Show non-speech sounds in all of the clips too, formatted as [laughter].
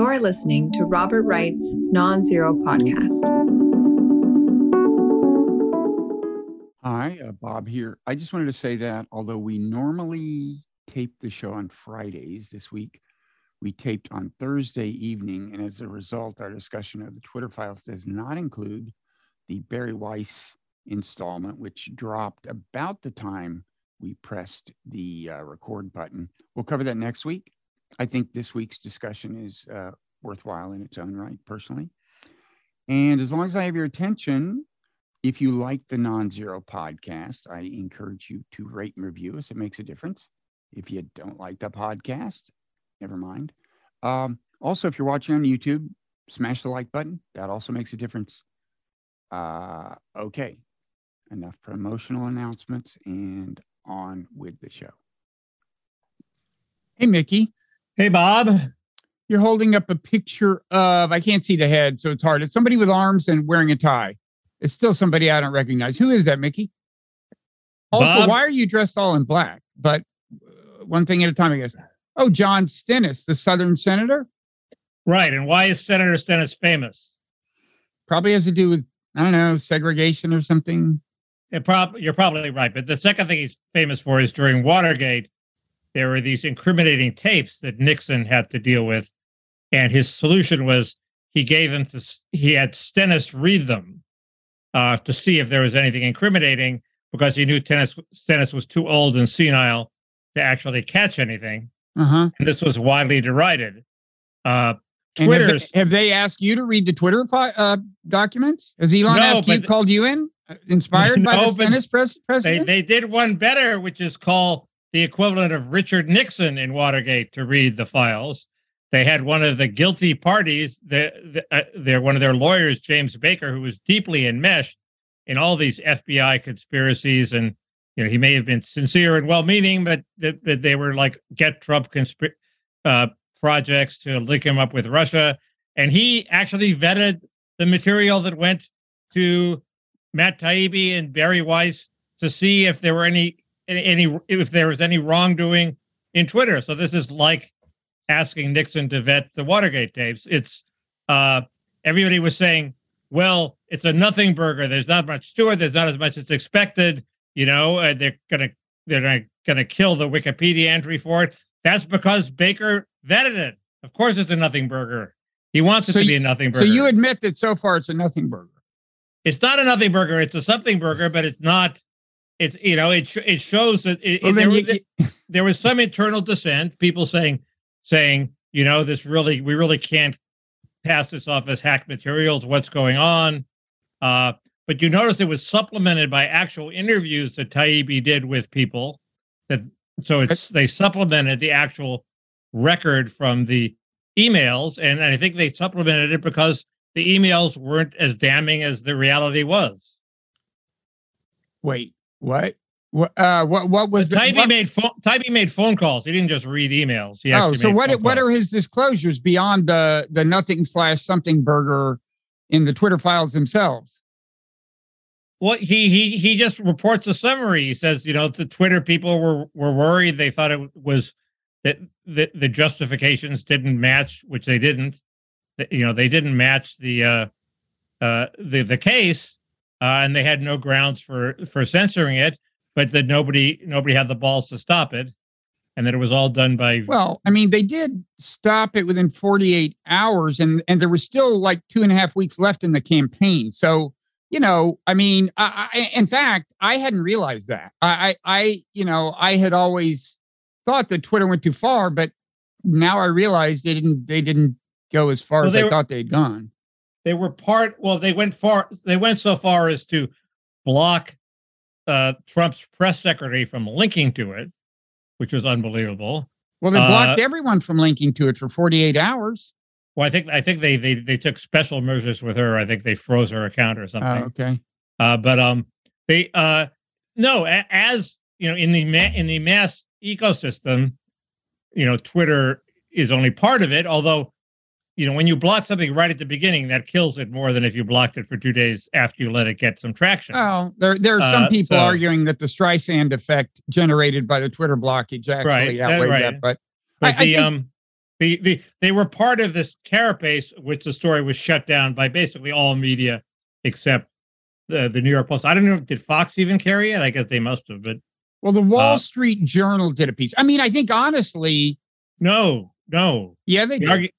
You're listening to Robert Wright's Nonzero Podcast. Hi, uh, Bob here. I just wanted to say that although we normally tape the show on Fridays this week, we taped on Thursday evening. And as a result, our discussion of the Twitter files does not include the Bari Weiss installment, which dropped about the time we pressed the uh, record button. We'll cover that next week. I think this week's discussion is uh, worthwhile in its own right, personally. And as long as I have your attention, if you like the Nonzero podcast, I encourage you to rate and review us. It makes a difference. If you don't like the podcast, never mind. Um, also, if you're watching on YouTube, smash the like button. That also makes a difference. Uh, okay, enough promotional announcements and on with the show. Hey, Mickey. Hey, Bob. You're holding up a picture of, I can't see the head, so it's hard. It's somebody with arms and wearing a tie. It's still somebody I don't recognize. Who is that, Mickey? Also, Bob? why are you dressed all in black? But uh, one thing at a time, I guess. Oh, John Stennis, the Southern senator, Right. And why is Senator Stennis famous? probably has to do with I don't know segregation or something. It prob- you're probably right. But the second thing he's famous for is during Watergate, there were these incriminating tapes that Nixon had to deal with. And his solution was he gave them to, he had Stennis read them uh, to see if there was anything incriminating because he knew Stennis, Stennis was too old and senile to actually catch anything. Uh huh. And this was widely derided. Uh, And have have they asked you to read the Twitter uh, documents? Has Elon No, asked you, but- called you in, inspired [laughs] by the Stennis pres- they, they did one better, which is called the equivalent of Richard Nixon in Watergate to read the files. They had one of the guilty parties, the, the, uh, their one of their lawyers, James Baker, who was deeply enmeshed in all these FBI conspiracies, and you know he may have been sincere and well-meaning, but that that they were like get Trump conspir- uh, projects to link him up with Russia, and he actually vetted the material that went to Matt Taibbi and Bari Weiss to see if there were any any, if there was any wrongdoing in Twitter. So this is like asking Nixon to vet the Watergate tapes. It's uh everybody was saying, well, it's a nothing burger. There's not much to it. There's not as much as expected. You know, uh, they're gonna they're gonna, gonna kill the Wikipedia entry for it. That's because Baker vetted it. Of course, it's a nothing burger. He wants it So to be a nothing burger. so you admit that so far it's a nothing burger. it's not a nothing burger. It's a something burger, but it's not. It's you know it it shows that it, Well, there, then was, you- there was some internal dissent. People saying saying you know this really we really can't pass this off as hack materials. What's going on? Uh, but you notice it was supplemented by actual interviews that Taibbi did with people. That so it's they supplemented the actual record from the emails, and I think they supplemented it because the emails weren't as damning as the reality was. Wait, what? What? Uh, what? What was the? Taibbi what- made phone Taibbi made phone calls. He didn't just read emails. He oh, so what? What calls. are his disclosures beyond the the nothing slash something burger in the Twitter files themselves? Well, he he he just reports a summary. He says, you know, the Twitter people were were worried. They thought it was that the the justifications didn't match, which they didn't. You know, they didn't match the uh uh the the case, uh, and they had no grounds for for censoring it. But that nobody nobody had the balls to stop it, and that it was all done by Well, I mean, they did stop it within 48 hours, and and there was still like two and a half weeks left in the campaign. So, you know, I mean, I, I, in fact, I hadn't realized that. I, I, I, you know, I had always thought that Twitter went too far, but now I realize they didn't. They didn't go as far Well, as I were- thought they'd gone. They were part well they went far they went so far as to block uh trump's press secretary from linking to it which was unbelievable Well, they Uh, blocked everyone from linking to it for 48 hours. well i think i think they they they took special measures with her i think they froze her account or Oh, something okay. uh but um they uh no a- as you know in the ma- in the mass ecosystem you know twitter is only part of it although you know when you block something right at the beginning that kills it more than if you blocked it for two days after you let it get some traction Well, there there are some Uh, people so- arguing that the Streisand effect generated by the Twitter blockage actually Right, outweighed right. that. But But I- I think- um The, the, they were part of this carapace, which the story was shut down by basically all media except the, the New York Post. I don't know, did Fox even carry it? I guess they must have, but Well, the Wall Uh, Street Journal did a piece. I mean, I think honestly, no, no. yeah, they The argu-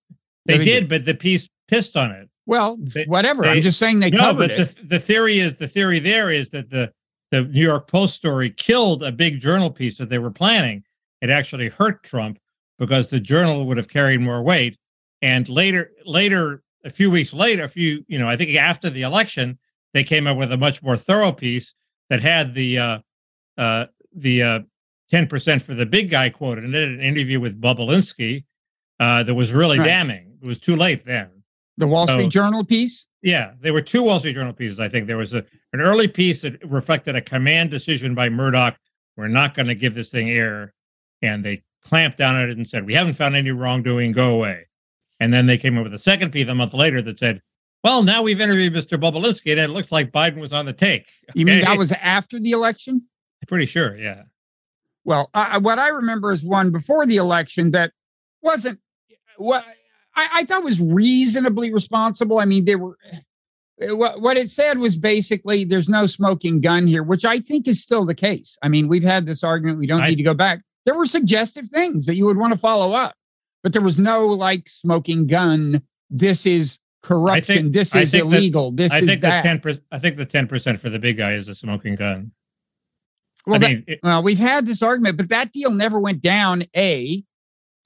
they, did, but the piece pissed on it. well, they- whatever. I'm they- just saying they no, covered but it. the, the theory is the theory there is that the the New York Post story killed a big journal piece that they were planning. It actually hurt Trump because the journal would have carried more weight. And later, later, a few weeks later, a few, you know, I think after the election, they came up with a much more thorough piece that had the uh, uh, the uh, ten percent for the big guy quoted, and did an interview with Bobulinski uh, that was really Right. damning. It was too late then. the Wall so- Street Journal piece. Yeah, there were two Wall Street Journal pieces. I think there was a, an early piece that reflected a command decision by Murdoch. We're not going to give this thing air, and they clamped down on it and said, "We haven't found any wrongdoing. Go away." And then they came up with a second piece a month later that said, "Well, now we've interviewed Mr. Bobulinski, and it looks like Biden was on the take." You mean that [laughs] was after the election? pretty sure? Yeah. Well, I- what I remember is one before the election that wasn't what I, I thought was reasonably responsible. I mean, they were eh, what what it said was basically there's no smoking gun here, which I think is still the case. I mean, we've had this argument. We don't I- need to go back. There were suggestive things that you would want to follow up, but there was no like smoking gun. This is corruption. this is think that- illegal. this I is think the that. ten percent. I think the ten percent for the big guy is a smoking gun. well, I that- mean, it- Well, we've had this argument, but that deal never went down. A,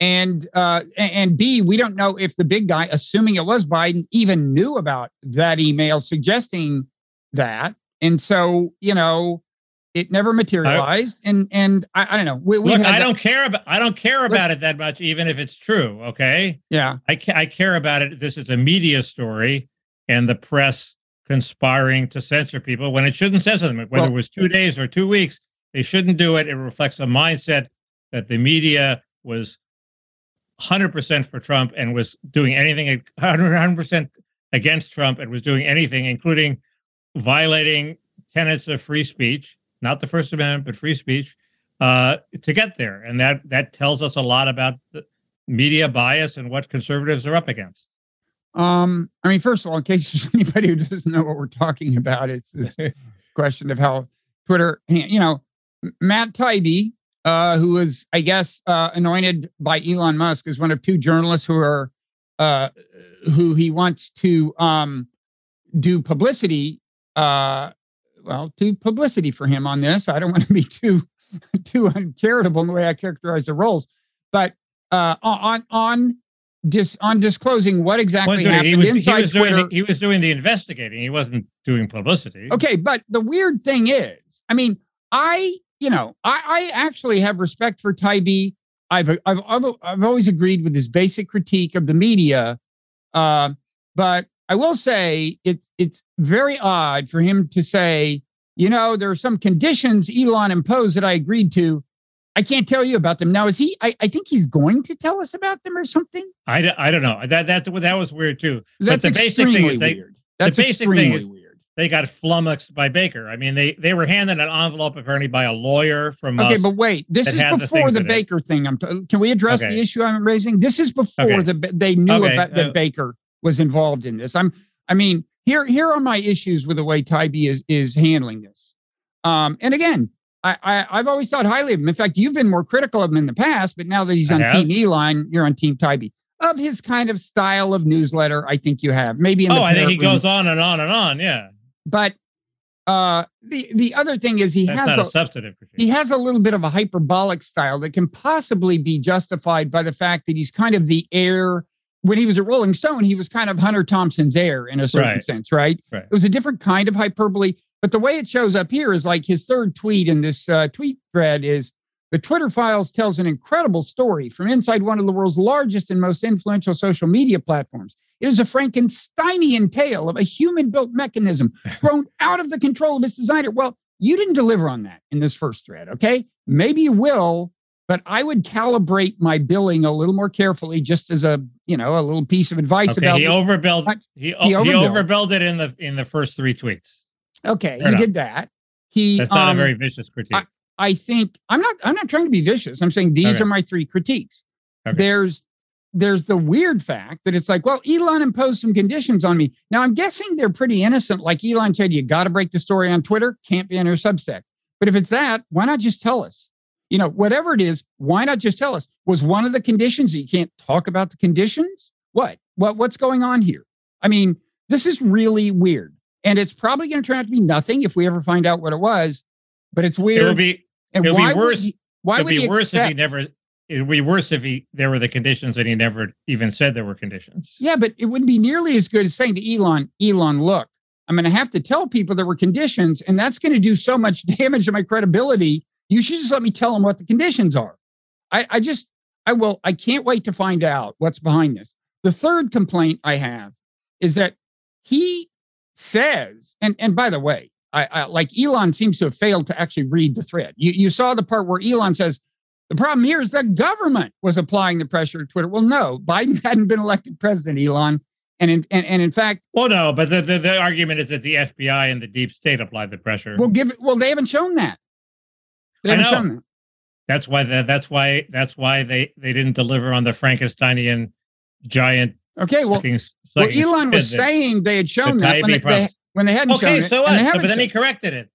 and uh, and B, we don't know if the big guy, assuming it was Biden, even knew about that email suggesting that, and so you know, it never materialized. and and I, I don't know. We, we look, I that- don't care about. I don't care about it that much, even if it's true. Okay. Yeah, I, ca- I care about it. This is a media story and the press conspiring to censor people when it shouldn't censor them. Whether Well- it was two days or two weeks, they shouldn't do it. It reflects a mindset that the media was 100% for Trump and was doing anything 100% against Trump and was doing anything, including violating tenets of free speech, not the First Amendment, but free speech, uh, to get there. And that that tells us a lot about the media bias and what conservatives are up against. Um, I mean, first of all, in case there's [laughs] anybody who doesn't know what we're talking about, it's this [laughs] question of how Twitter, you know, Matt Taibbi, uh, who was, I guess, uh, anointed by Elon Musk as one of two journalists who are, uh, who he wants to um, do publicity, uh, well, do publicity for him on this. I don't want to be too, [laughs] too uncharitable in the way I characterize the roles, but uh, on on dis on disclosing what exactly Well, happened he, was, he, inside was doing Twitter. the, he was doing the investigating. He wasn't doing publicity. Okay, but the weird thing is, I mean, I, you know, I, I actually have respect for Taibbi. I've, I've, I've, I've always agreed with his basic critique of the media, uh, but I will say it's, it's very odd for him to say, you know, there are some conditions Elon imposed that I agreed to. I can't tell you about them now. Is he? I, I think he's going to tell us about them or something. I, I don't know. That that that was weird too. That's the basic thing is they- weird. That's basic thing is- weird. They got flummoxed by Baker. I mean, they they were handed an envelope apparently by a lawyer from Okay, but wait. This is the before the it. Baker thing. I'm. T- can we address Okay. the issue I'm raising? This is before Okay. the they knew Okay, about that uh, Baker was involved in this. I'm. I mean, here here are my issues with the way Taibbi is is handling this. Um, and again, I, I I've always thought highly of him. In fact, you've been more critical of him in the past, but now that he's on. Team Elon, you're on Team Taibbi. Of his kind of style of newsletter, I think you have maybe. In the oh, I think he Room. goes on and on and on. Yeah, But uh, the the other thing is he that's has a, a substantive critique. he has a little bit of a hyperbolic style that can possibly be justified by the fact that he's kind of the heir. When he was at Rolling Stone, he was kind of Hunter Thompson's heir in a certain Right. sense, right? Right. It was a different kind of hyperbole. But the way it shows up here is like his third tweet in this uh, tweet thread is the Twitter files tells an incredible story from inside one of the world's largest and most influential social media platforms. It is a Frankensteinian tale of a human built mechanism [laughs] grown out of the control of its designer. Well, you didn't deliver on that in this first thread, okay? Maybe you will, but I would calibrate my billing a little more carefully, just as a you know a little piece of advice Okay, about. he overbilled. He, He he overbilled. overbilled it in the in the first three tweets. okay, Fair he enough. did that. He That's not um, a very vicious critique. I think I'm not I'm not trying to be vicious. I'm saying these Okay. are my three critiques. Okay. There's there's the weird fact that it's like, well, Elon imposed some conditions on me. Now I'm guessing they're pretty innocent. Like Elon said, you got to break the story on Twitter, can't be on your Substack. But if it's that, why not just tell us? You know, whatever it is, why not just tell us? Was one of the conditions that you can't talk about the conditions? What? What what's going on here? I mean, this is really weird. And it's probably going to turn out to be nothing if we ever find out what it was. But it's weird. It'll be and it'll why be worse. Why would he, why it'll would be he worse if he never. It would be worse if he there were the conditions and he never even said there were conditions. Yeah, but it wouldn't be nearly as good as saying to Elon, Elon, look, I'm going to have to tell people there were conditions, and that's going to do so much [laughs] damage to my credibility. You should just let me tell them what the conditions are. I, I just, I will, I can't wait to find out what's behind this. The third complaint I have is that he says, and and by the way, I, I like Elon seems to have failed to actually read the thread. You you saw the part where Elon says the problem here is the government was applying the pressure to Twitter. Well, no, Biden [laughs] hadn't been elected president, Elon. And in, and, and in fact, Well, no, but the, the the argument is that the FBI and the deep state applied the pressure. we'll give it, well, they haven't shown that. They I haven't know. shown that. That's why the, that's why that's why they they didn't deliver on the Frankensteinian giant. Okay, well, sucking- well Elon was that- saying they had shown the that when they, when they hadn't Okay, shown it. Okay, so what? but then he corrected it.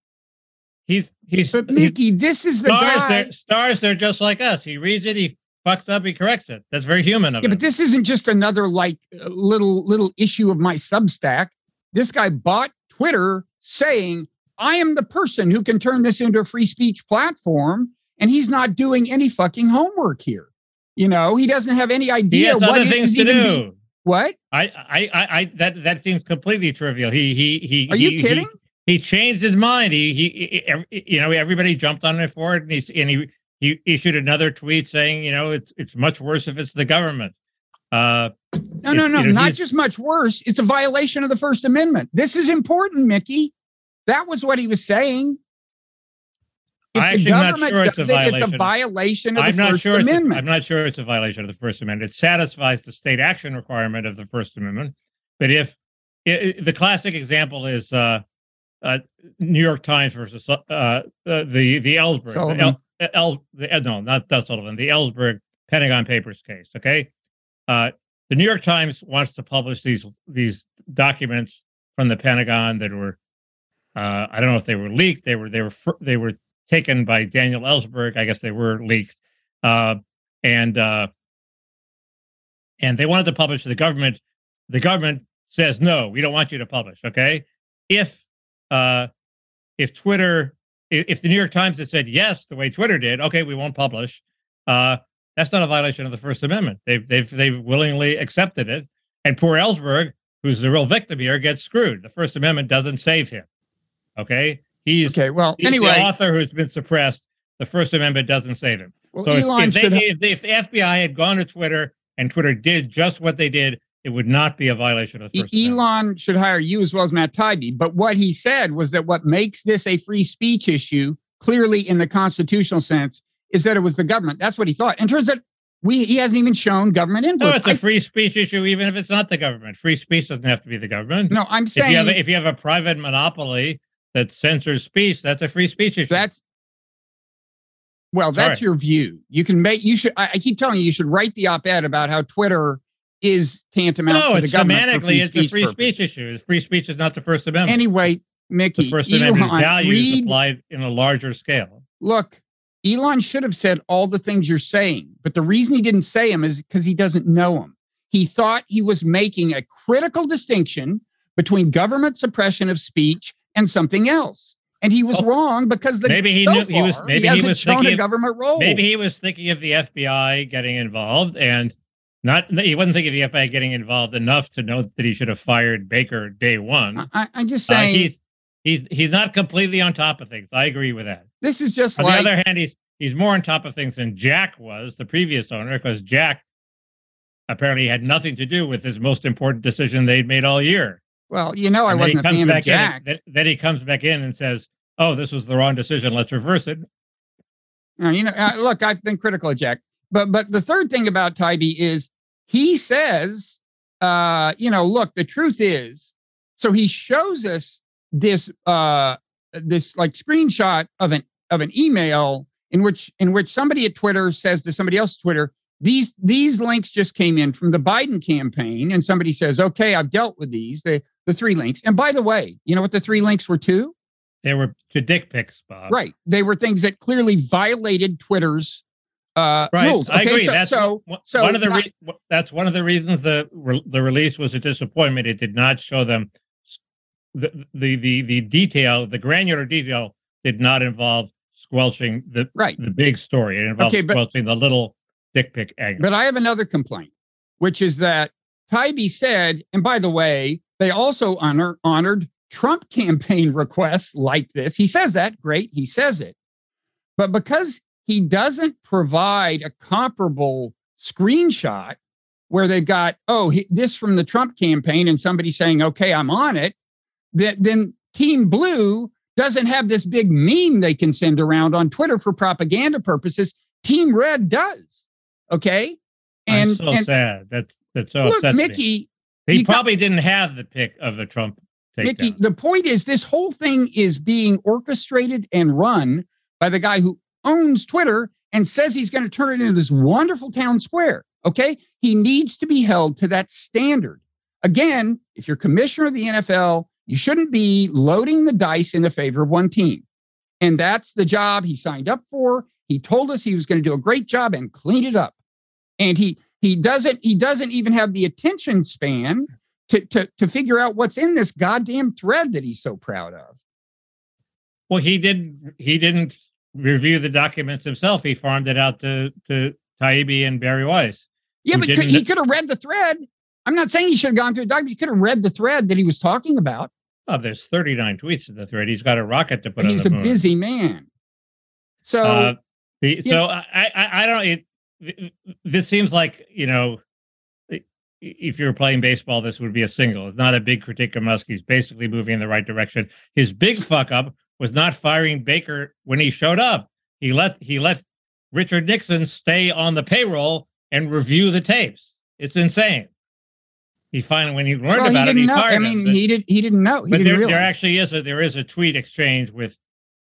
He's he's But he's- Mickey, this is the stars. guy. They're stars. They're just like us. He reads it. He fucks up. He corrects it. That's very human of Yeah, him. but this isn't just another like uh, little little issue of my Substack. This guy bought Twitter saying, "I am the person who can turn this into a free speech platform," and he's not doing any fucking homework here. You know, he doesn't have any he idea has what other things to do. being- what? I, I, I, I, that that seems completely trivial. He, he, he. Are you he- he- kidding? He, changed his mind. He, he, he- you know, everybody jumped on it for it, and he, and he, he issued another tweet saying, you know, it's, it's much worse if it's the government. Uh, No, no, no, you know, not just much worse. It's a violation of the First Amendment. This is important, Mickey. That was what he was saying. If I'm the not sure it's a it, It's a violation of I'm the not First sure. It's a, Amendment. I'm not sure it's a violation of the First Amendment. It satisfies the state action requirement of the First Amendment. But if the classic example is uh, uh, New York Times versus uh, uh, the the Ellsberg, the, Sullivan. El, El, the, uh, no, not not Sullivan, the Ellsberg Pentagon Papers case. Okay, uh, the New York Times wants to publish these these documents from the Pentagon that were uh, I don't know if they were leaked. They were they were they were taken by Daniel Ellsberg. I guess they were leaked, uh, and uh, and they wanted to publish the government. The government says no, we don't want you to publish. Okay, if uh, if Twitter, if, if the New York Times had said yes, the way Twitter did, okay, we won't publish. Uh, that's not a violation of the First Amendment. They've they've they've willingly accepted it, and poor Ellsberg, who's the real victim here, gets screwed. The First Amendment doesn't save him. Okay, he's okay, well, He's anyway, the author who's been suppressed. The First Amendment doesn't save him. well, So if, if, they, they- if the FBI had gone to Twitter and Twitter did just what they did, it would not be a violation of the First Amendment. Elon should hire you as well as Matt Taibbi. But what he said was that what makes this a free speech issue, clearly in the constitutional sense, is that it was the government. That's what he thought. And turns out we he hasn't even shown government No, influence. it's a I- free speech issue, even if it's not the government. Free speech doesn't have to be the government. no, I'm if you saying have a, if you have a private monopoly that censors speech, that's a free speech issue. that's well, that's Sorry. your view. You can make you should. I, I keep telling you, you should write the op-ed about how Twitter is tantamount no, to the it's government. for semantically, it's a free purposes. speech issue. Free speech is not the First Amendment. Anyway, Mickey, the First Amendment values read applied in a larger scale. look, Elon should have said all the things you're saying, but the reason he didn't say them is because he doesn't know them. He thought he was making a critical distinction between government suppression of speech and something else. And he was Oh, wrong because the maybe he so knew- he was- maybe he hasn't was thinking a of- government role. Maybe he was thinking of the FBI getting involved and not he wasn't thinking of the FBI getting involved enough to know that he should have fired Baker day one. I, I'm just Uh, he's he's he's not completely on top of things. I agree with that. this is just On like the other hand, he's he's more on top of things than Jack was, the previous owner, because Jack apparently had nothing to do with his most important decision they'd made all year. well, you know, I And he wasn't a comes fan of back in Jack. then, he comes back in and says, "Oh, this was the wrong decision. Let's reverse it." Uh, you know, uh, look, I've been critical of Jack, but but the third thing about Taibbi is he says, uh, you know, look, the truth is, so he shows us this uh this like screenshot of an of an email in which in which somebody at Twitter says to somebody else at Twitter, these these links just came in from the Biden campaign, and somebody says, "Okay, I've dealt with these." The the three links, and by the way, you know what the three links were to? They were to dick pics, Bob. Right. They were things that clearly violated Twitter's uh, Right. rules. I agree. So, that's so one- so one of the re- that's one of the reasons the re- the release was a disappointment. It did not show them the the the the detail, the granular detail did not involve squelching the right. the big story. It involved Okay, but- squelching the little dick pic angle. But I have another complaint, which is that Taibbi said, and by the way, they also honor, honored Trump [laughs] campaign requests like this. He says that, great, he says it. But because he doesn't provide a comparable screenshot where they've got, oh, he, this from the Trump campaign and somebody saying, okay, I'm on it, that then Team Blue doesn't have this big meme they can send around on Twitter for propaganda purposes. Team Red does. Okay. I'm And, so and sad. That's that's so look. Mickey, He you got- probably didn't have the pick of the Trump takedown. Mickey, the point is this whole thing is being orchestrated and run by the guy who owns Twitter and says he's going to turn it into this wonderful town square. Okay. He needs to be held to that standard. Again, if you're commissioner of the NFL, you shouldn't be loading the dice in the favor of one team. And that's the job he signed up for. He told us he was going to do a great job and clean it up. And he he doesn't he doesn't even have the attention span to, to, to figure out what's in this goddamn thread that he's so proud of. Well, he did. He didn't review the documents himself. He farmed it out to to Taibbi and Bari Weiss. Yeah, but could, he could have read the thread. I'm not saying he should have gone through a document. He could have read the thread that he was talking about. Oh, there's 39 tweets in the thread. He's got a rocket to put He's a on the moon. busy man. So Uh, the. So I, I I don't. It, this seems like you know, if you're playing baseball, this would be a single. It's not a big critique of Musk. He's basically moving in the right direction. His big fuck up was not firing Baker when he showed up. He let he let Richard Nixon stay on the payroll and review the tapes. It's insane. He finally, when he learned well, he about it, he know. fired I him, mean, but- he did. He didn't know. He but didn't there, realize. there actually is a there is a tweet exchange with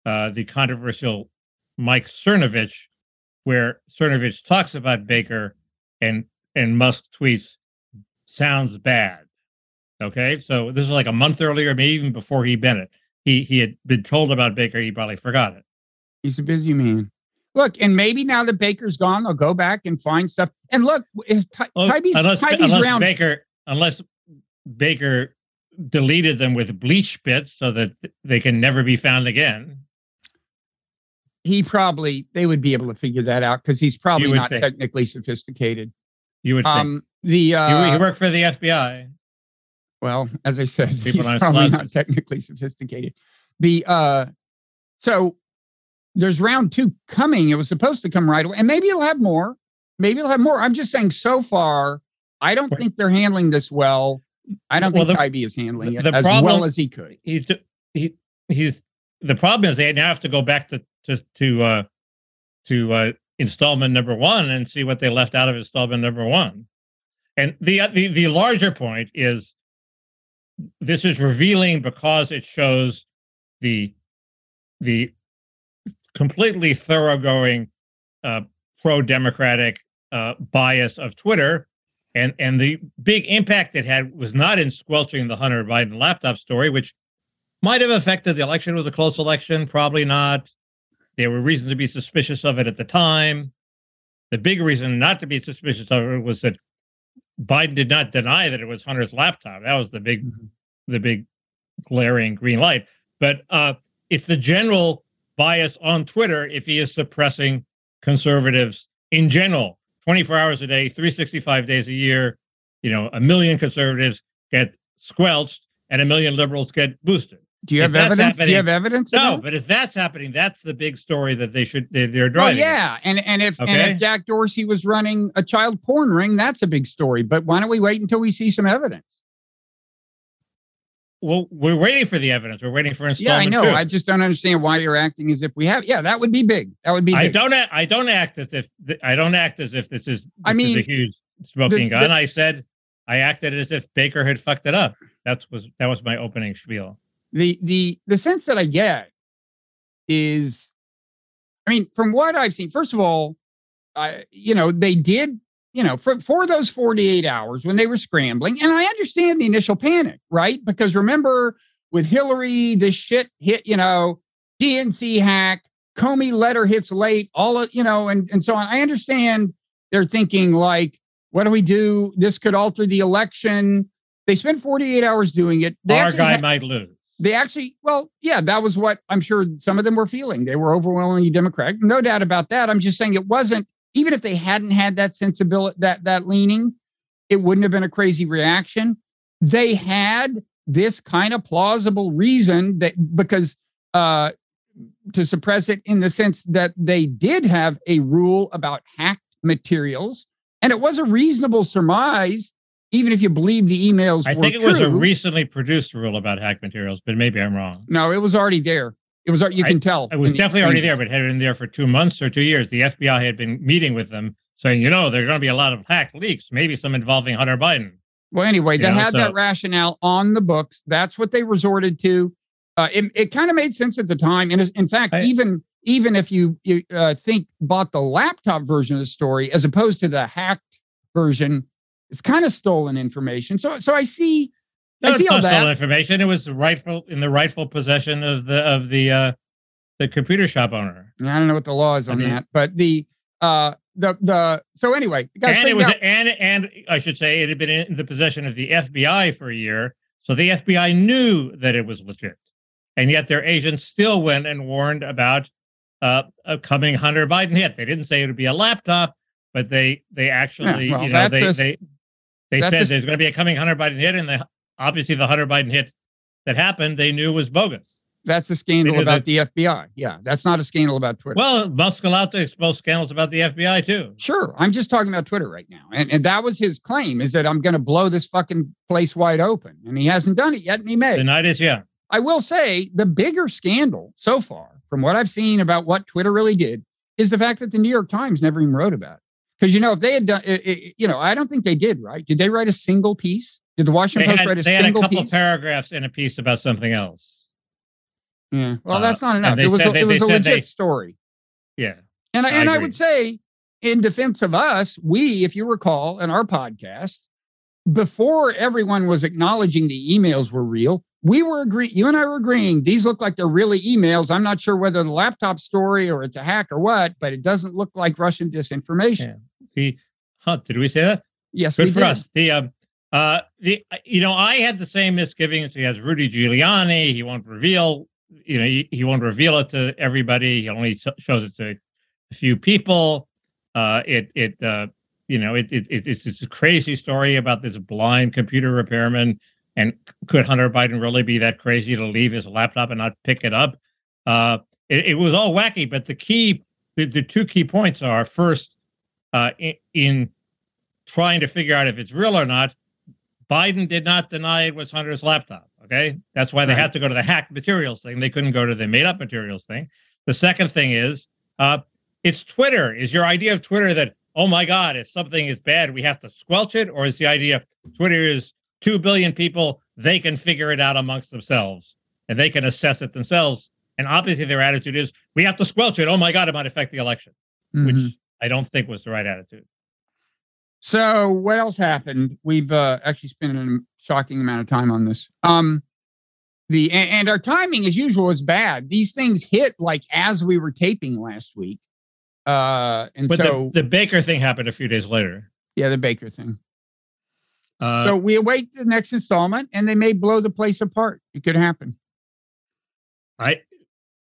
uh, the controversial Mike Cernovich, where Cernovich talks about Baker and and Musk tweets sounds bad. Okay, so this is like a month earlier, maybe even before he Bennett. He he had been told about Baker. He probably forgot it. He's a busy man. Look, and maybe now that Baker's gone, they'll go back and find stuff. And look, is Ty- Well, Taibbi's, unless Taibbi's unless round. Baker unless Baker deleted them with bleach bits so that they can never be found again. he probably they would be able to figure that out because he's probably not think. technically sophisticated. You would think. Um, the he, uh, he worked for the FBI. Well, as I said, [laughs] People he's probably not technically sophisticated. The uh, so there's round two coming. It was supposed to come right away, and maybe it'll have more. Maybe it'll have more. I'm just saying. So far, I don't think they're handling this well. I don't Well, think the- Taibbi is handling it the as problem- well as he could. he's he he's the problem is they now have to go back to to to uh to uh installment number one and see what they left out of installment number one and the uh, the the larger point is this is revealing because it shows the the completely thoroughgoing uh pro-democratic uh bias of twitter and and the big impact it had was not in squelching the Hunter Biden laptop story, which might have affected the election. It was a close election, probably not. There were reasons to be suspicious of it at the time. The big reason not to be suspicious of it was that Biden did not deny that it was Hunter's laptop. That was the big, Mhm. the big glaring green light. But uh, it's the general bias on Twitter if he is suppressing conservatives in general 24 hours a day, 365 days a year. You know, a million conservatives get squelched and a million liberals get boosted. Do you If have evidence? Do you have evidence? No, that? but if that's happening, that's the big story that they should they, they're Well, driving. yeah, and and if and if Jack Dorsey was running a child porn ring, that's a big story. But why don't we wait until we see some evidence? Well, we're waiting for the evidence. We're waiting for Yeah, I know. two. I just don't understand why you're acting as if we have. Yeah, that would be big. That would be. I Big. don't. I don't act as if I don't act as if this is. This I is mean, a huge smoking the- gun. the- I said I acted as if Baker had fucked it up. That's was that was my opening spiel. The the the sense that I get is, I mean, from what I've seen, first of all, I, you know, they did, you know, for, for those 48 hours when they were scrambling. And I understand the initial panic, right? Because remember with Hillary, this shit hit, you know, DNC hack, Comey letter hits late, all of, you know, and, and so on. I understand they're thinking like, what do we do? This could alter the election. They spent 48 hours doing it. They Our guy had- might lose. They actually, well, yeah, that was what I'm sure some of them were feeling. They were overwhelmingly Democratic. No doubt about that. I'm just saying it wasn't, even if they hadn't had that sensibility, that that leaning, it wouldn't have been a crazy reaction. They had this kind of plausible reason that because uh to suppress it in the sense that they did have a rule about hacked materials. And it was a reasonable surmise, even if you believe the emails. I think it was a recently produced rule about hack materials, but maybe I'm wrong. No, it was already there. It was you I- can tell. It was in the definitely already there, but had been there for two months or two years. The FBI had been meeting with them, saying, you know, there are going to be a lot of hack leaks, maybe some involving Hunter Biden. Well, anyway, they know, had that rationale on the books. That's what they resorted to. Uh, it it kind of made sense at the time, and in fact, I- even even if you you uh, think bought the laptop version of the story as opposed to the hacked version, it's kind of stolen information. So so I see No, I see all that. information. It was rightful in the rightful possession of the of the uh, the computer shop owner. I don't know what the law is I on mean- that, but the uh the the so anyway, guys, and it was and and I should say it had been in the possession of the FBI for a year, so the FBI knew that it was legit, and yet their agents still went and warned about uh, a coming Hunter Biden hit. They didn't say it would be a laptop, but they they actually well, you know they a- they they that's said a- there's going to be a coming Hunter Biden hit, and the obviously the Hunter Biden hit that happened they knew was bogus. that's a scandal about the FBI. Yeah, that's not a scandal about Twitter. Well, Muscle exposed scandals about the FBI too. Sure. I'm just talking about Twitter right now. And, and that was his claim is that I'm going to blow this fucking place wide open. And he hasn't done it yet. And he may. The night is young. I will say the bigger scandal so far, from what I've seen about what Twitter really did, is the fact that the New York Times never even wrote about it. Because, you know, if they had done, it, it- you know, I don't think they did, right? Did they write a single piece? Did the They Washington Post had, write a they had a single couple piece? paragraphs in a piece about something else. yeah. Well, uh, that's not enough. It was, a, they- it was a legit they- story. Yeah. And I, I and I agree. would say, in defense of us, we, if you recall, in our podcast, before everyone was acknowledging the emails were real, we were agreeing. You and I were agreeing these look like they're really emails. I'm not sure whether the laptop story or it's a hack or what, but it doesn't look like Russian disinformation. Yeah. The huh, did we say that? Yes, Good for did. us. The um uh the you know I had the same misgivings. He has Rudy Giuliani. He won't reveal. You know he, he won't reveal it to everybody. He only shows it to a few people. Uh, it it uh you know it, it, it it's it's a crazy story about this blind computer repairman. And could Hunter Biden really be that crazy to leave his laptop and not pick it up? Uh, it, it was all wacky, but the key, the, the two key points are first, uh, in, in trying to figure out if it's real or not, Biden did not deny it was Hunter's laptop. Okay. That's why they Right. had to go to the hacked materials thing. They couldn't go to the made up materials thing. The second thing is uh, it's Twitter. Is your idea of Twitter that, oh my God, if something is bad, we have to squelch it? Or is the idea Twitter is 2 billion people, they can figure it out amongst themselves and they can assess it themselves? And obviously their attitude is we have to squelch it. Oh my God, it might affect the election, Mhm. which I don't think was the right attitude. So what else happened? We've uh, actually spent a shocking amount of time on this. Um, the and, our timing, as usual, is bad. These things hit like as we were taping last week. Uh, and But so the, the Baker thing happened a few days later. yeah, the Baker thing. Uh, so we await the next installment, and they may blow the place apart. It could happen. I,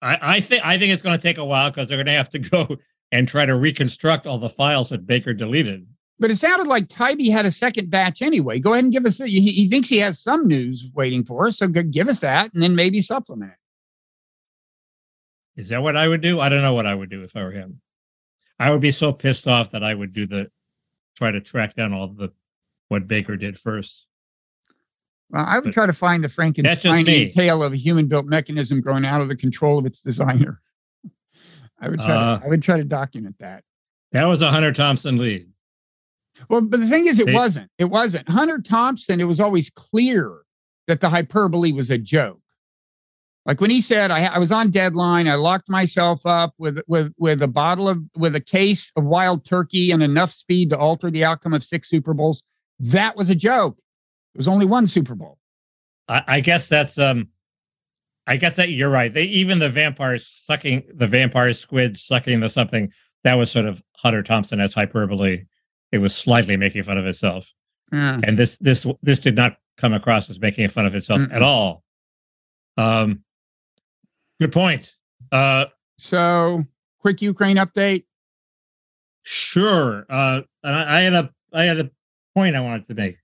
I, I think I think it's going to take a while because they're going to have to [laughs] go and try to reconstruct all the files that Baker deleted. But it sounded like Taibbi had a second batch anyway. Go ahead and give us. The, he, he thinks he has some news waiting for us, so go, give us that, and then maybe supplement it. Is that what I would do? I don't know what I would do if I were him. I would be so pissed off that I would do the try to track down all the what Baker did first. Well, I would But try to find the Frankenstein tale of a human-built mechanism growing out of the control of its designer. I would try. Uh, to, I would try to document that. That was a Hunter Thompson lead. Well, but the thing is, it They- wasn't. It wasn't Hunter Thompson. It was always clear that the hyperbole was a joke. Like when he said, I, I was on deadline, I locked myself up with with with a bottle of with a case of wild turkey and enough speed to alter the outcome of six Super Bowls. That was a joke. It was only one Super Bowl. I, I guess that's um I guess that you're right. They even the vampires sucking the vampire squid sucking the something that was sort of Hunter Thompson as hyperbole. It was slightly making fun of itself, Yeah. and this this this did not come across as making fun of itself Mm-mm. at all. Um, good point. Uh, So, quick Ukraine update. sure. Uh, and I, I had a I had a point I wanted to make,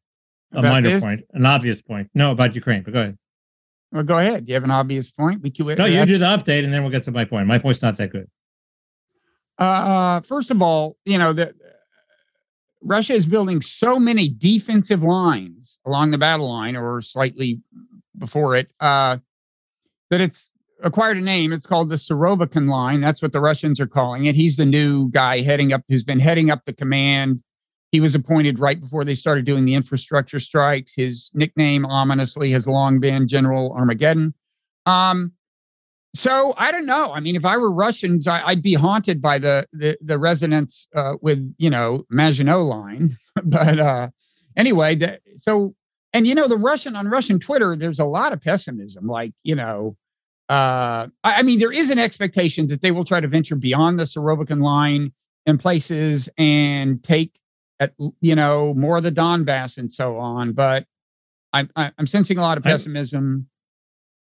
a About minor this? point, an obvious point. No, about Ukraine. But go ahead. Well, go ahead. Do you have an obvious point? We can, No, you do the update, and then we'll get to my point. My point's not that good. Uh, first of all, you know that Russia is building so many defensive lines along the battle line, or slightly before it, uh, that it's acquired a name. It's called the Surovikin line. That's what the Russians are calling it. He's the new guy heading up, who's been heading up the command. He was appointed right before they started doing the infrastructure strikes. His nickname, ominously, has long been General Armageddon. Um, so I don't know. I mean, if I were Russians, I, I'd be haunted by the the, the resonance uh, with you know Maginot line. [laughs] but uh, anyway, the, so and you know the Russian on Russian Twitter, there's a lot of pessimism. Like you know, uh, I, I mean, there is an expectation that they will try to venture beyond the Surovikin line in places and take at you know more of the Donbass and so on. But I'm I'm sensing a lot of I'm- pessimism.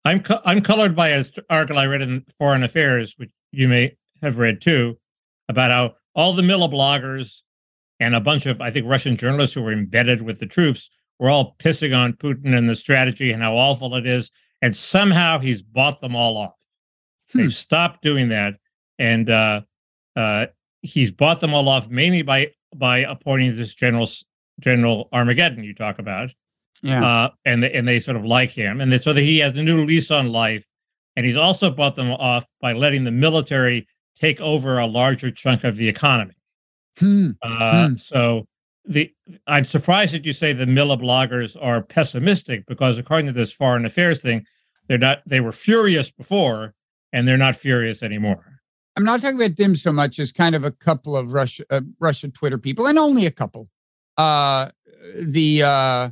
I'm co- I'm colored by an article I read in Foreign Affairs, which you may have read too, about how all the mil bloggers and a bunch of I think Russian journalists who were embedded with the troops were all pissing on Putin and the strategy and how awful it is, and somehow he's bought them all off. Hmm. They've stopped doing that, and uh, uh, he's bought them all off mainly by by appointing this general General Armageddon you talk about Yeah. uh, and they, and they sort of like him, and they, so that he has a new lease on life. And he's also bought them off by letting the military take over a larger chunk of the economy. Hmm. Uh, Hmm. So the I'm surprised that you say the mil bloggers are pessimistic because according to this foreign affairs thing, they're not. They were furious before, and they're not furious anymore. I'm not talking about them so much as kind of a couple of Russia uh, Russia Twitter people, and only a couple. Uh, the uh,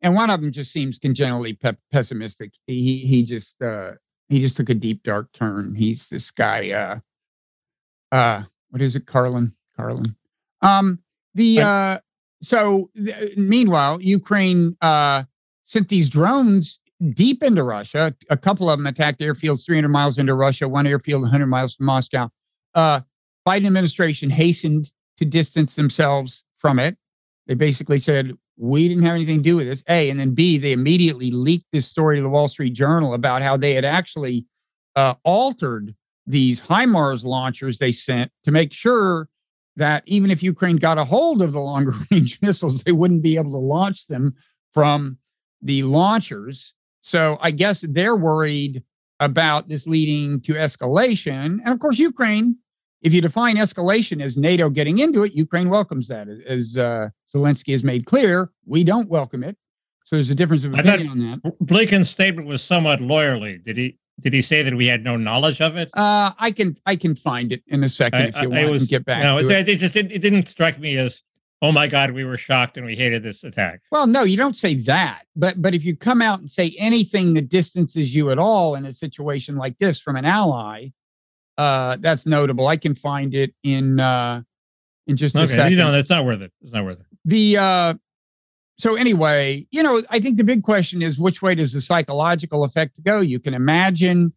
and one of them just seems congenitally pe- pessimistic. He he just uh, he just took a deep dark turn. He's this guy. Uh, uh, what is it, Carlin? Carlin. Um, the uh, so th- meanwhile, Ukraine uh, sent these drones deep into Russia. A couple of them attacked airfields 300 miles into Russia, one airfield 100 miles from Moscow. Uh, Biden administration hastened to distance themselves from it. They basically said, we didn't have anything to do with this. A, and then B, they immediately leaked this story to the Wall Street Journal about how they had actually uh, altered these HIMARS launchers they sent to make sure that even if Ukraine got a hold of the longer [laughs] range missiles, they wouldn't be able to launch them from the launchers. So I guess they're worried about this leading to escalation. And of course, Ukraine, if you define escalation as NATO getting into it, Ukraine welcomes that. As uh, Zelensky has made clear, we don't welcome it. So there's a difference of I opinion on that. Blinken's statement was somewhat lawyerly. Did he? Did he say that we had no knowledge of it? Uh, I can I can find it in a second if you want was, and get back No, to it, it. it just it, it didn't strike me as, oh my God, we were shocked and we hated this attack. Well, no, you don't say that. But but if you come out and say anything that distances you at all in a situation like this from an ally, uh, that's notable. I can find it in uh, in just a Okay, second. you know that's not worth it. It's not worth it. the uh, so anyway, you know, I think the big question is which way does the psychological effect go? You can imagine,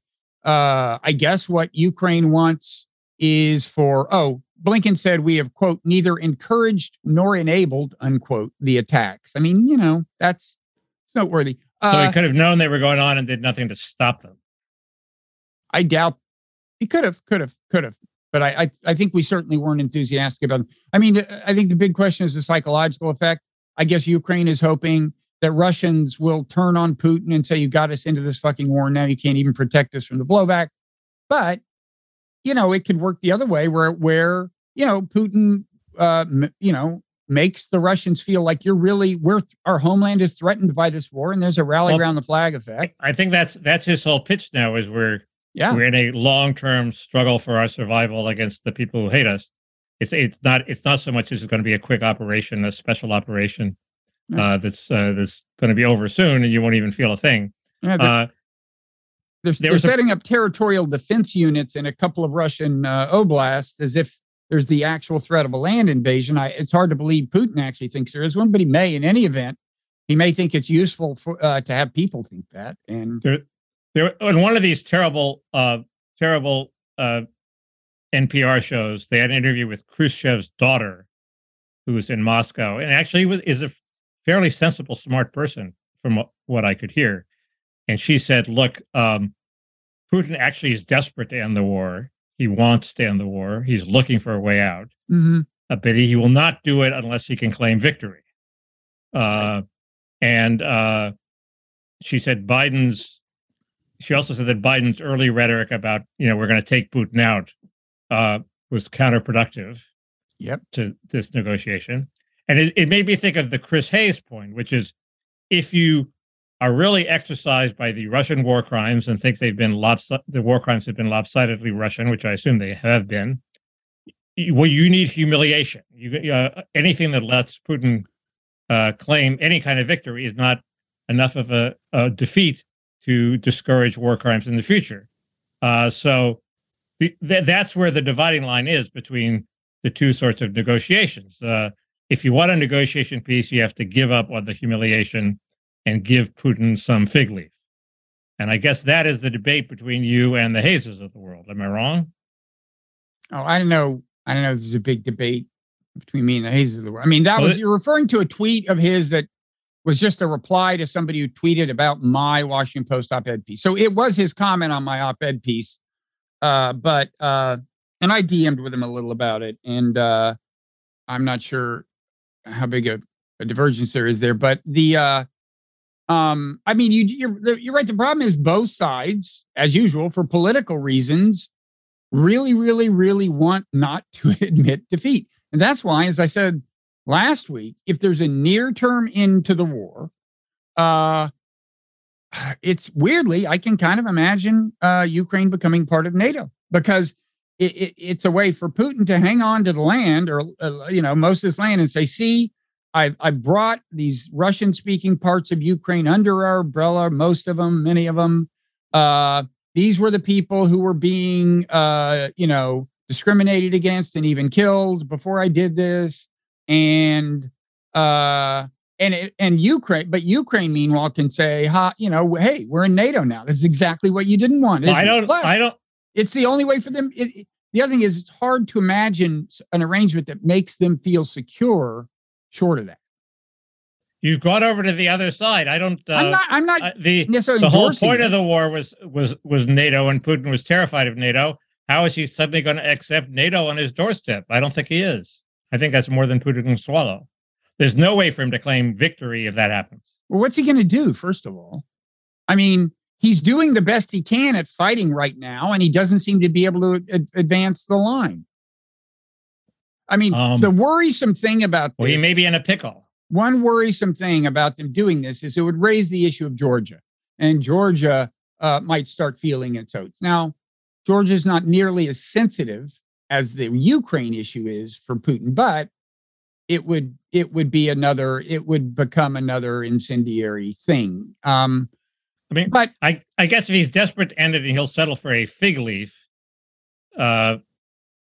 uh, I guess, what Ukraine wants is for oh, Blinken said we have quote neither encouraged nor enabled unquote the attacks. I mean, you know, that's it's noteworthy. So Uh, he could have known they were going on and did nothing to stop them. I doubt he could have, could have, could have. But I, I, I think we certainly weren't enthusiastic about. It. I mean, I think the big question is the psychological effect. I guess Ukraine is hoping that Russians will turn on Putin and say, "You got us into this fucking war. Now you can't even protect us from the blowback." But you know, it could work the other way, where where you know Putin, uh, m- you know, makes the Russians feel like you're really we're our homeland is threatened by this war, and there's a rally Well, around the flag effect. I think that's that's his whole pitch now is we're Yeah, we're in a long term struggle for our survival against the people who hate us. It's it's not it's not so much as it's going to be a quick operation, a special operation Yeah. uh, that's uh, that's going to be over soon, and you won't even feel a thing. yeah. They're, Uh, they're, they're a- setting up territorial defense units in a couple of Russian uh, oblasts as if there's the actual threat of a land invasion. I, it's hard to believe Putin actually thinks there is one, but he may. In any event, he may think it's useful for uh, to have people think that. And there there in one of these terrible uh terrible uh NPR shows they had an interview with Khrushchev's daughter who was in Moscow and actually was is a fairly sensible smart person from what I could hear and she said look um Putin actually is desperate to end the war he wants to end the war he's looking for a way out Mhm. uh, but he will not do it unless he can claim victory. Uh, and uh, she said Biden's. She also said that Biden's early rhetoric about you know we're going to take Putin out uh, was counterproductive Yep. to this negotiation, and it, it made me think of the Chris Hayes point, which is if you are really exercised by the Russian war crimes and think they've been lopsi- the war crimes have been lopsidedly Russian, which I assume they have been, well, you need humiliation. You uh, anything that lets Putin uh, claim any kind of victory is not enough of a, a defeat to discourage war crimes in the future. Uh, so the, th- that's where the dividing line is between the two sorts of negotiations. Uh, if you want a negotiation piece, you have to give up on the humiliation and give Putin some fig leaf. And I guess that is the debate between you and the Hazes of the world. Am I wrong? Oh, I don't know. I don't know. There's a big debate between me and the Hazes of the world. I mean, that Well, was you're referring to a tweet of his that was just a reply to somebody who tweeted about my Washington Post op-ed piece. So it was his comment on my op-ed piece. Uh, but uh, and I DM'd with him a little about it, and uh, I'm not sure how big a, a divergence there is there. But the uh, um, I mean, you you're you're right. The problem is both sides, as usual, for political reasons, really, really, really want not [laughs] to admit defeat. And that's why, as I said last week, if there's a near term end to the war, uh, it's weirdly, I can kind of imagine uh, Ukraine becoming part of NATO because it, it, it's a way for Putin to hang on to the land or, uh, you know, most of this land and say, see, I, I brought these Russian speaking parts of Ukraine under our umbrella, most of them, many of them. Uh, these were the people who were being, uh, you know, discriminated against and even killed before I did this. And, uh, and it, and Ukraine, but Ukraine, meanwhile, can say, "Ha, you know, hey, we're in NATO now. This is exactly what you didn't want." Well, I don't. Plus, I don't. it's the only way for them. It, it- the other thing is, it's hard to imagine an arrangement that makes them feel secure, short of that. You've gone over to the other side. I don't. Uh, I'm not. I'm not uh, the necessarily. the whole point of the war was was was NATO, and Putin was terrified of NATO. How is he suddenly going to accept NATO on his doorstep? I don't think he is. I think that's more than Putin can swallow. There's no way for him to claim victory if that happens. Well, what's he going to do? First of all, I mean, he's doing the best he can at fighting right now, and he doesn't seem to be able to ad- advance the line. I mean, Um, the worrisome thing about this, Well, he may be in a pickle. one worrisome thing about them doing this is it would raise the issue of Georgia, and Georgia uh, might start feeling its oats. Now, Georgia is not nearly as sensitive as the Ukraine issue is for Putin, but it would it would be another it would become another incendiary thing. Um, I mean, but I I guess if he's desperate to end it, and he'll settle for a fig leaf. Uh,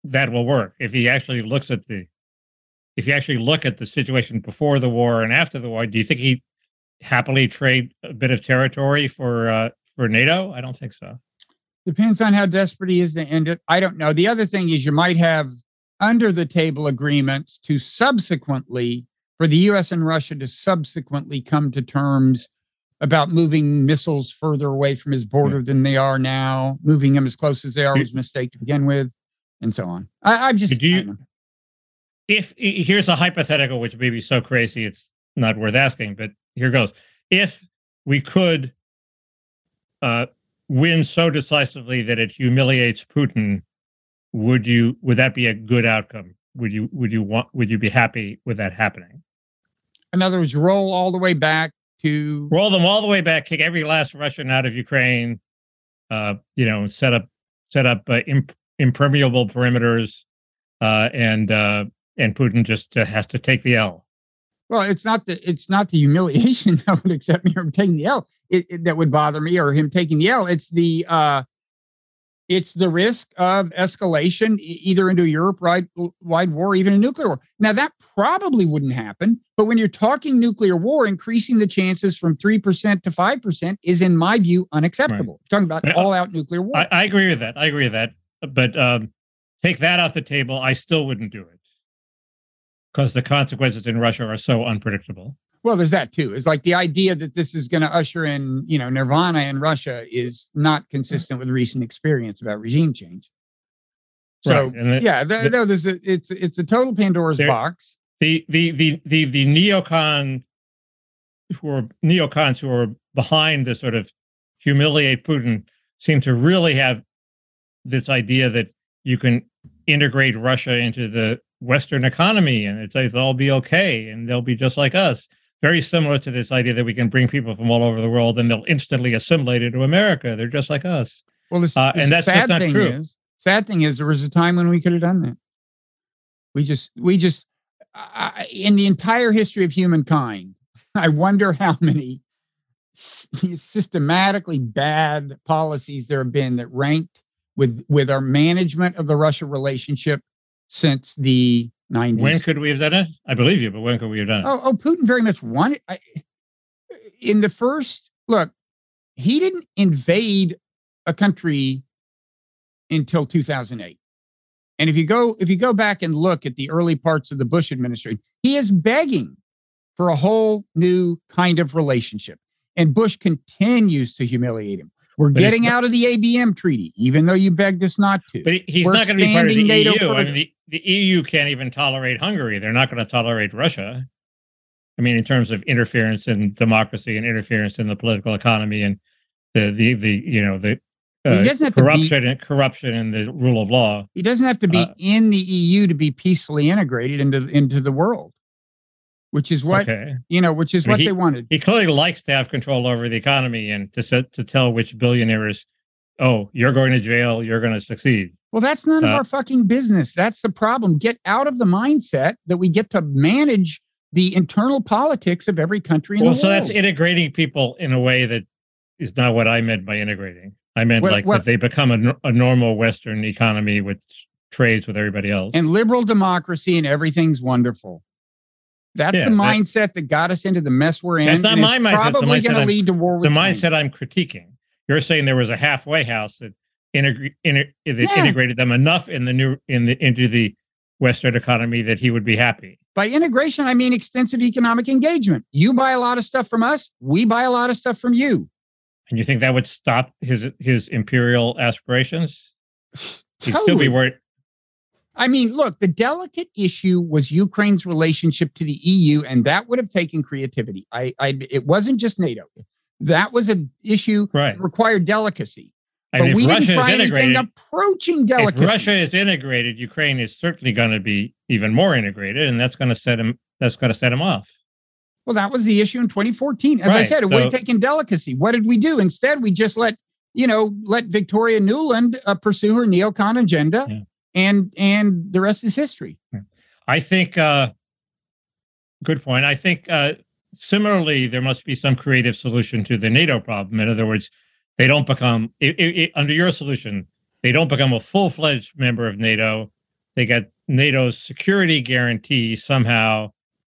that will work if he actually looks at the, if you actually look at the situation before the war and after the war. Do you think he happily trade a bit of territory for uh, for NATO? I don't think so. Depends on how desperate he is to end it. I don't know. The other thing is you might have under the table agreements to subsequently, for the US and Russia to subsequently come to terms about moving missiles further away from his border than they are now, moving them as close as they are was a mistake to begin with, and so on. I, I just Do you- if here's a hypothetical which may be so crazy it's not worth asking but here goes if we could uh, win so decisively that it humiliates putin would you would that be a good outcome would you would you want would you be happy with that happening? In other words, roll all the way back to roll them all the way back, kick every last Russian out of Ukraine, uh, you know, set up set up uh, imp- impermeable perimeters, uh, and uh, and Putin just uh, has to take the L. Well, it's not the it's not the humiliation [laughs] that would accept me from taking the L it, it, that would bother me, or him taking the L. It's the uh, it's the risk of escalation either into a Europe-wide war, or even a nuclear war. Now that probably wouldn't happen, but when you're talking nuclear war, increasing the chances from three percent to five percent is, in my view, unacceptable. Right. Talking about all-out nuclear war. I, I, agree with that. I agree with that. But um, take that off the table, I still wouldn't do it because the consequences in Russia are so unpredictable. Well, there's that too. It's like the idea that this is going to usher in, you know, nirvana in Russia is not consistent with recent experience about regime change. So right. the, yeah, the, the, there's a, it's it's a total Pandora's there, box. The the the the the neocon who are neocons who are behind the sort of humiliate Putin seem to really have this idea that you can integrate Russia into the Western economy and it's, it'll all be okay and they'll be just like us. Very similar to this idea that we can bring people from all over the world and they'll instantly assimilate into America. They're just like us. Well, this, uh, and that's sad not thing true. Is, sad thing is, there was a time when we could have done that. We just, we just, uh, in the entire history of humankind, [laughs] I wonder how many [laughs] systematically bad policies there have been that ranked with with our management of the Russia relationship since the 90s. When could we have done it? I believe you, but when could we have done it? Oh, oh Putin very much wanted. I, in the first look, he didn't invade a country until 2008. And if you go if you go back and look at the early parts of the Bush administration, he is begging for a whole new kind of relationship. And Bush continues to humiliate him. We're but getting out of the ABM treaty, even though you begged us not to. But he's We're not going to be part of the NATO EU. I mean, the, the EU can't even tolerate Hungary. They're not going to tolerate Russia. I mean, in terms of interference in democracy and interference in the political economy and the the the you know the uh, he doesn't have corruption be, and corruption and the rule of law. He doesn't have to be uh, in the EU to be peacefully integrated into into the world which is what okay. you know, which is I mean, what he, they wanted. He clearly likes to have control over the economy and to set, to tell which billionaires, "Oh, you're going to jail. You're going to succeed." Well, that's none uh, of our fucking business. That's the problem. Get out of the mindset that we get to manage the internal politics of every country in well, so that's integrating people in a way that is not what I meant by integrating. I meant what, like what, that they become a, a normal Western economy which trades with everybody else. And liberal democracy and everything's wonderful. That's yeah, the mindset that, that, got us into the mess we're in. That's not my mindset. Probably going to lead to war. The mindset I'm critiquing. You're saying there was a halfway house that, integ- that yeah. integrated them enough in the new in the into the Western economy that he would be happy. By integration, I mean extensive economic engagement. You buy a lot of stuff from us. We buy a lot of stuff from you. And you think that would stop his his imperial aspirations? He'd still be worried. I mean, look, the delicate issue was Ukraine's relationship to the EU, and that would have taken creativity. I, I it wasn't just NATO. That was an issue right. that required delicacy. And but we Russia didn't find anything approaching delicacy. If Russia is integrated, Ukraine is certainly going to be even more integrated, and that's going to set him. That's going to set him off. Well, that was the issue in 2014. As right. I said, it so, would have taken delicacy. What did we do? Instead, we just let you know let Victoria Nuland uh, pursue her neocon agenda. Yeah and and the rest is history. I think uh good point. I think uh similarly there must be some creative solution to the NATO problem. In other words, they don't become it, it, under your solution, they don't become a full-fledged member of NATO. They get NATO's security guarantee somehow,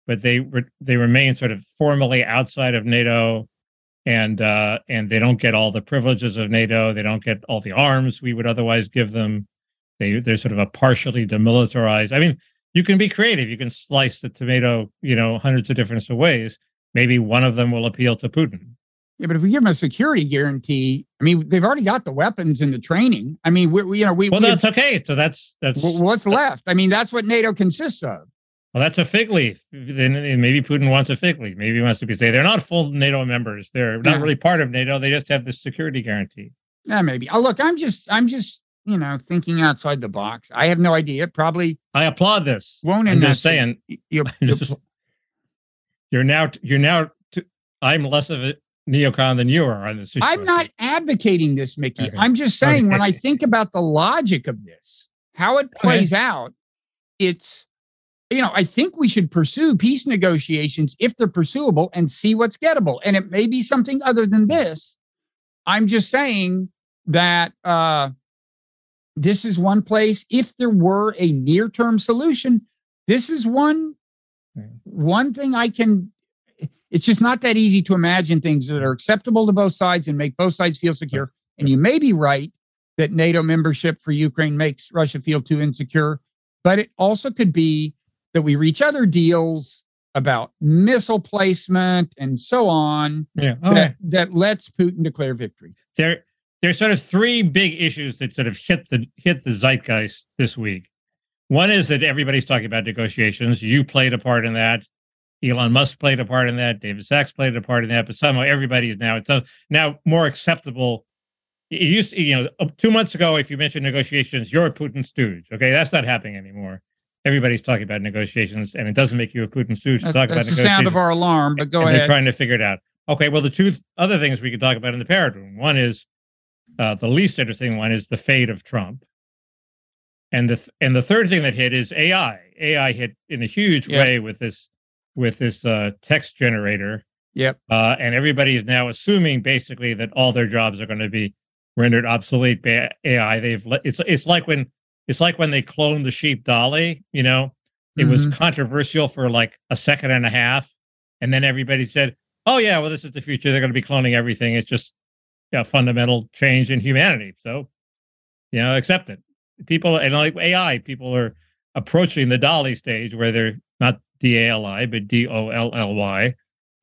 but they re, they remain sort of formally outside of NATO and uh, and they don't get all the privileges of NATO. They don't get all the arms we would otherwise give them. They they're sort of a partially demilitarized. I mean, you can be creative. You can slice the tomato, you know, hundreds of different ways. Maybe one of them will appeal to Putin. Yeah, but if we give them a security guarantee, I mean, they've already got the weapons and the training. I mean, we, we you know, we well, we that's have, okay. So that's that's what's left. I mean, that's what NATO consists of. Well, that's a fig leaf. Then maybe Putin wants a fig leaf. Maybe he wants to be say they're not full NATO members. They're not yeah. really part of NATO. They just have the security guarantee. Yeah, maybe. Oh, look, I'm just, I'm just you know, thinking outside the box. I have no idea. Probably I applaud this. won't I'm just saying, You, [laughs] I'm just- you're now you're now. T- I'm less of a neocon than you are on this. I'm not advocating this, Mickey. Okay. I'm just saying when I think about the logic of this, how it plays out, it's, you know, I think we should pursue peace negotiations if they're pursuable and see what's gettable. And it may be something other than this. I'm just saying that uh, this is one place. If there were a near term solution, this is one one thing I can. It's just not that easy to imagine things that are acceptable to both sides and make both sides feel secure. And you may be right that NATO membership for Ukraine makes Russia feel too insecure, but it also could be that we reach other deals about missile placement and so on Yeah. All that, that lets Putin declare victory. There, there's sort of three big issues that sort of hit the hit the zeitgeist this week. One is that everybody's talking about negotiations. You played a part in that. Elon Musk played a part in that. David Sacks played a part in that. But somehow everybody is now it's a, now more acceptable. It used to, you know, uh, two months ago, if you mentioned negotiations, you're a Putin stooge. Okay, that's not happening anymore. Everybody's talking about negotiations, and it doesn't make you a Putin stooge to That's, talk about that's the sound of our alarm, but go and ahead. They're trying to figure it out. Okay, well, the two th- other things we could talk about in the parrot room. One is uh, the least interesting one is the fate of Trump, and the th- and the third thing that hit is AI. AI hit in a huge Yeah. way with this with this uh, text generator, Yep. uh, and everybody is now assuming basically that all their jobs are going to be rendered obsolete by AI. They've le- it's it's like when it's like when they cloned the sheep Dolly. You know, it was Mhm. controversial for like a second and a half, and then everybody said, "Oh yeah, well this is the future. They're going to be cloning everything. It's just a fundamental change in humanity." So, you know, accept it. People and like AI, people are approaching the Dolly stage where they're not D A L I but D O L L Y.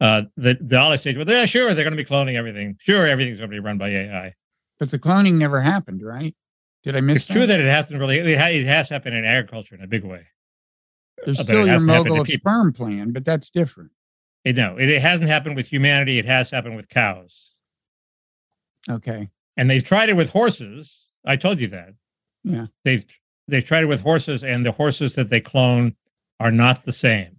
Uh, the Dolly stage where they're sure they're going to be cloning everything. Sure, everything's going to be run by AI. But the cloning never happened, right? Did I miss It's true that it hasn't really. It has happened in agriculture in a big way. There's but still your mogul of sperm plan, but that's different. It, no, it, it hasn't happened with humanity. It has happened with cows, Okay. and they've tried it with horses. I told you that. Yeah. They've they've tried it with horses, and the horses that they clone are not the same.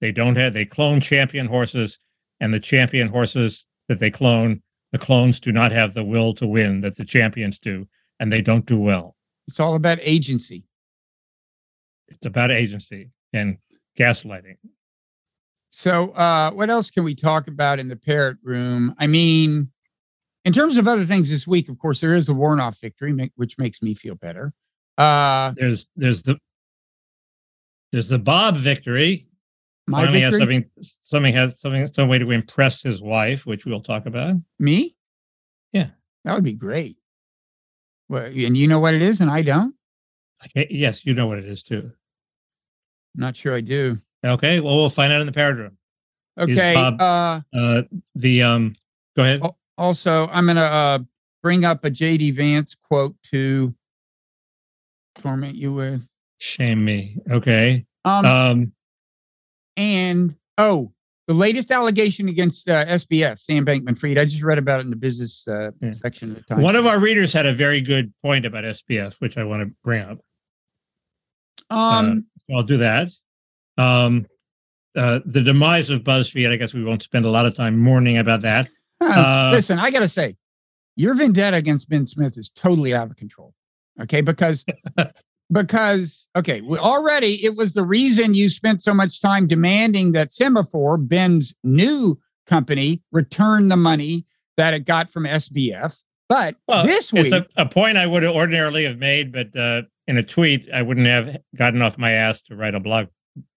They don't have. They clone champion horses, and the champion horses that they clone, the clones do not have the will to win that the champions do, and they don't do well. It's all about agency. It's about agency and gaslighting. So, uh, what else can we talk about in the parrot room? I mean, in terms of other things this week, of course, there is a Warnock victory, which makes me feel better. Uh, There's there's the there's the Bob victory. my Finally has victory, something something has something some way to impress his wife, which we'll talk about. me? Yeah. That would be great. Well, and you know what it is, and I don't? Okay, yes, you know what it is too. Not sure I do. Okay, well we'll find out in the parrot room. Okay. Bob- Uh, Uh, the um, go ahead. Also, I'm going to uh, bring up a J.D. Vance quote to torment you with. Shame me. Okay. Um, Um, and oh, the latest allegation against uh, SBF, Sam Bankman Fried. I just read about it in the business uh, Yeah. section of the Times. one of our readers had a very good point about SBF, which I want to bring up. um, I'll do that. Um, uh, the demise of BuzzFeed. I guess we won't spend a lot of time mourning about that. Uh, listen, I got to say, your vendetta against Ben Smith is totally out of control. Okay, because [laughs] because okay, already it was the reason you spent so much time demanding that Semafor, Ben's new company, return the money that it got from SBF. But Well, this week, It's a, a point I would ordinarily have made, but uh, in a tweet, I wouldn't have gotten off my ass to write a blog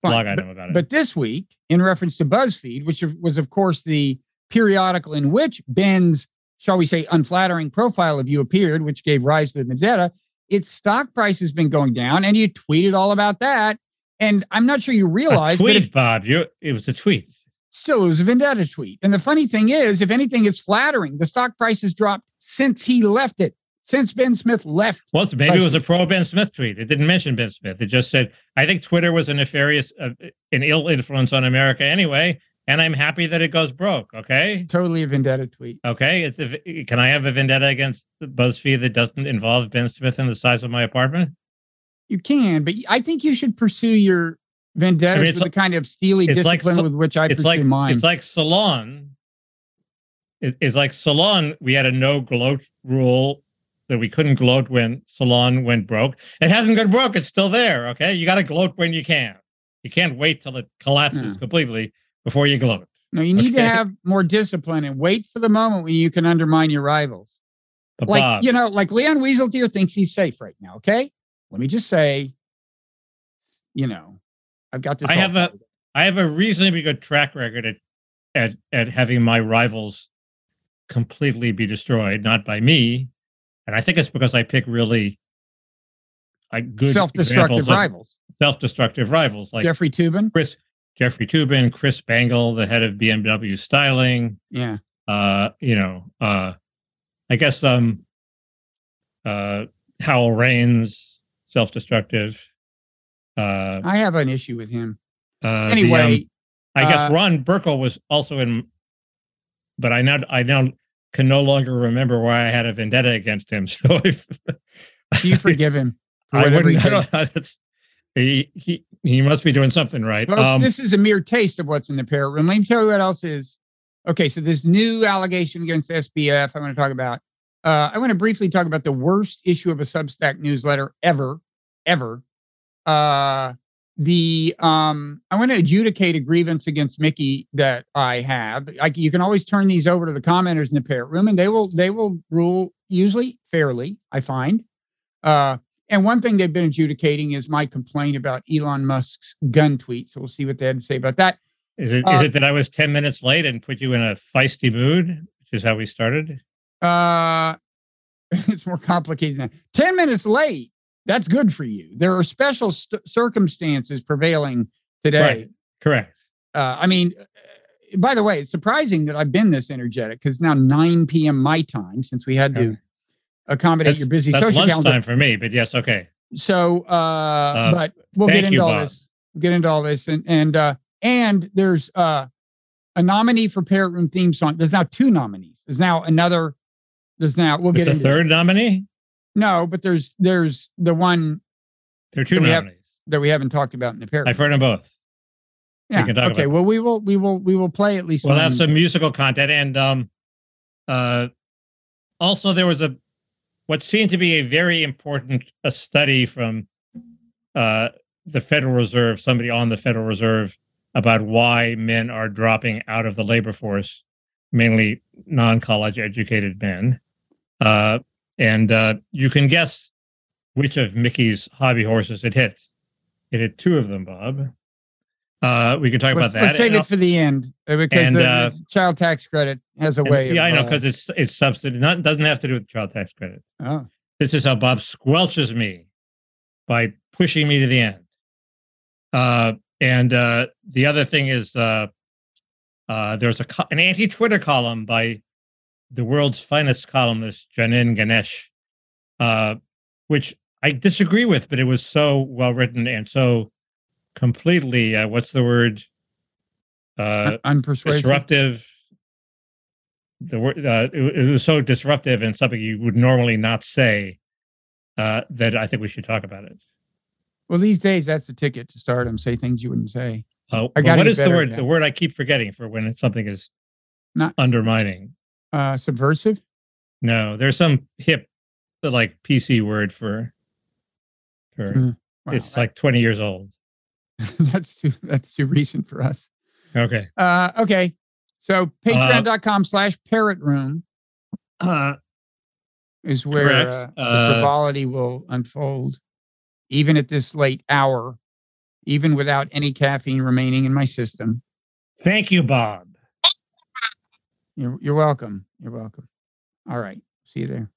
Fine, blog item about it. But this week, in reference to BuzzFeed, which was, of course, the periodical in which Ben's, shall we say, unflattering profile of you appeared, which gave rise to the vendetta, its stock price has been going down, and you tweeted all about that. And I'm not sure you a realize, but tweet, it, Bob. You it was a tweet. still, it was a vendetta tweet. And the funny thing is, if anything, it's flattering. The stock price has dropped since he left it, since Ben Smith left. Well, maybe it was a pro Ben Smith tweet. It didn't mention Ben Smith. It just said, "I think Twitter was a nefarious, uh, an ill influence on America anyway, and I'm happy that it goes broke. Okay. Totally a vendetta tweet. Okay. It's a, can I have a vendetta against BuzzFeed that doesn't involve Ben Smith and the size of my apartment? You can, but I think you should pursue your vendettas I mean, with the kind of steely it's like discipline with which I pursue like mine. it's like Salon. It- it's like Salon. We had a no gloat rule that we couldn't gloat when Salon went broke. It hasn't gone broke. It's still there. Okay, you got to gloat when you can. You can't wait till it collapses Yeah. completely before you gloat. no, you need to have more discipline and wait for the moment when you can undermine your rivals. But like Bob, you know, like Leon Wieseltier thinks he's safe right now. Okay, let me just say, you know, I've got this. I have a, I have a reasonably good track record at at at having my rivals completely be destroyed, not by me, and I think it's because I pick really like good self-destructive rivals. self-destructive rivals like Jeffrey Toobin. Chris Jeffrey Toobin, Chris Bangle, the head of BMW styling. Yeah, Uh, you know, uh, I guess um, uh, Howell Raines, self-destructive. Uh, I have an issue with him. uh, the, Anyway, um, I guess uh, Ron Burkle was also in, but I now I now can no longer remember why I had a vendetta against him. [laughs] So if you forgive him? I wouldn't, I he he he must be doing something right. Folks, Um, this is a mere taste of what's in the parrot room. Let me tell you what else is. Okay, so this new allegation against SBF, I want to talk about. Uh, I want to briefly talk about the worst issue of a Substack newsletter ever, ever. Uh, the um, I want to adjudicate a grievance against Mickey that I have. Like you can always turn these over to the commenters in the parrot room, and they will they will rule usually fairly. I find. Uh, and one thing they've been adjudicating is my complaint about Elon Musk's gun tweet. So we'll see what they had to say about that. is it is uh, it that I was ten minutes late and put you in a feisty mood, which is how we started? Uh, [laughs] it's more complicated than that. 10 minutes late. That's good for you. There are special st- circumstances prevailing today. Right. Correct. Uh, I mean, uh, by the way, it's surprising that I've been this energetic because now 9 p.m. my time since we had to. Accommodate That's, your busy that's social lunchtime calendar. for me, but yes, okay. So, uh, but we'll get into you, all Bob. this. We'll get into all this, and and uh, and there's uh, a nominee for Parrot Room theme song. There's now two nominees. There's now another. There's now we'll get the into third nominee? No, but there's there's the one There are two So we have- nominees. that we haven't talked about in the Parrot. I've heard them both. yeah. can talk okay. Well, we will we will we will play at least. We'll have some musical content, and um, uh, also there was a what seemed to be a very important a study from uh the Federal Reserve, somebody on the Federal Reserve, about why men are dropping out of the labor force, mainly non-college educated men. Uh, and uh, you can guess which of Mickey's hobby horses it hit. It hit two of them, Bob. Uh, we can talk Let's, about that. let's save it for the end uh, because and, the, uh, the child tax credit has a way. yeah, I of, know uh, because it's it's subsidy. Not doesn't have to do with child tax credit. oh, This is how Bob squelches me by pushing me to the end. Uh, and uh, the other thing is uh, uh, there's a co- an anti-Twitter column by the world's finest columnist Janan Ganesh, uh, which I disagree with, but it was so well written and so completely uh, what's the word uh, unpersuasive. disruptive. The word uh, it, it was so disruptive and something you would normally not say uh, that I think we should talk about it. Well, these days that's the ticket to start stardom. Say things you wouldn't say. Uh, I but gotta what is the word? The word I keep forgetting for when something is Not- undermining. Uh, subversive. No, there's some hip, like PC word for. for Hmm. Wow, it's like 20 years old. [laughs] that's too that's too recent for us. Okay. Uh, okay. So patreon.com slash parrot room Uh, [clears throat] is where uh, the Uh, frivolity will unfold, even at this late hour, even without any caffeine remaining in my system. thank you, Bob. You're, you're welcome. You're welcome. All right. See you there.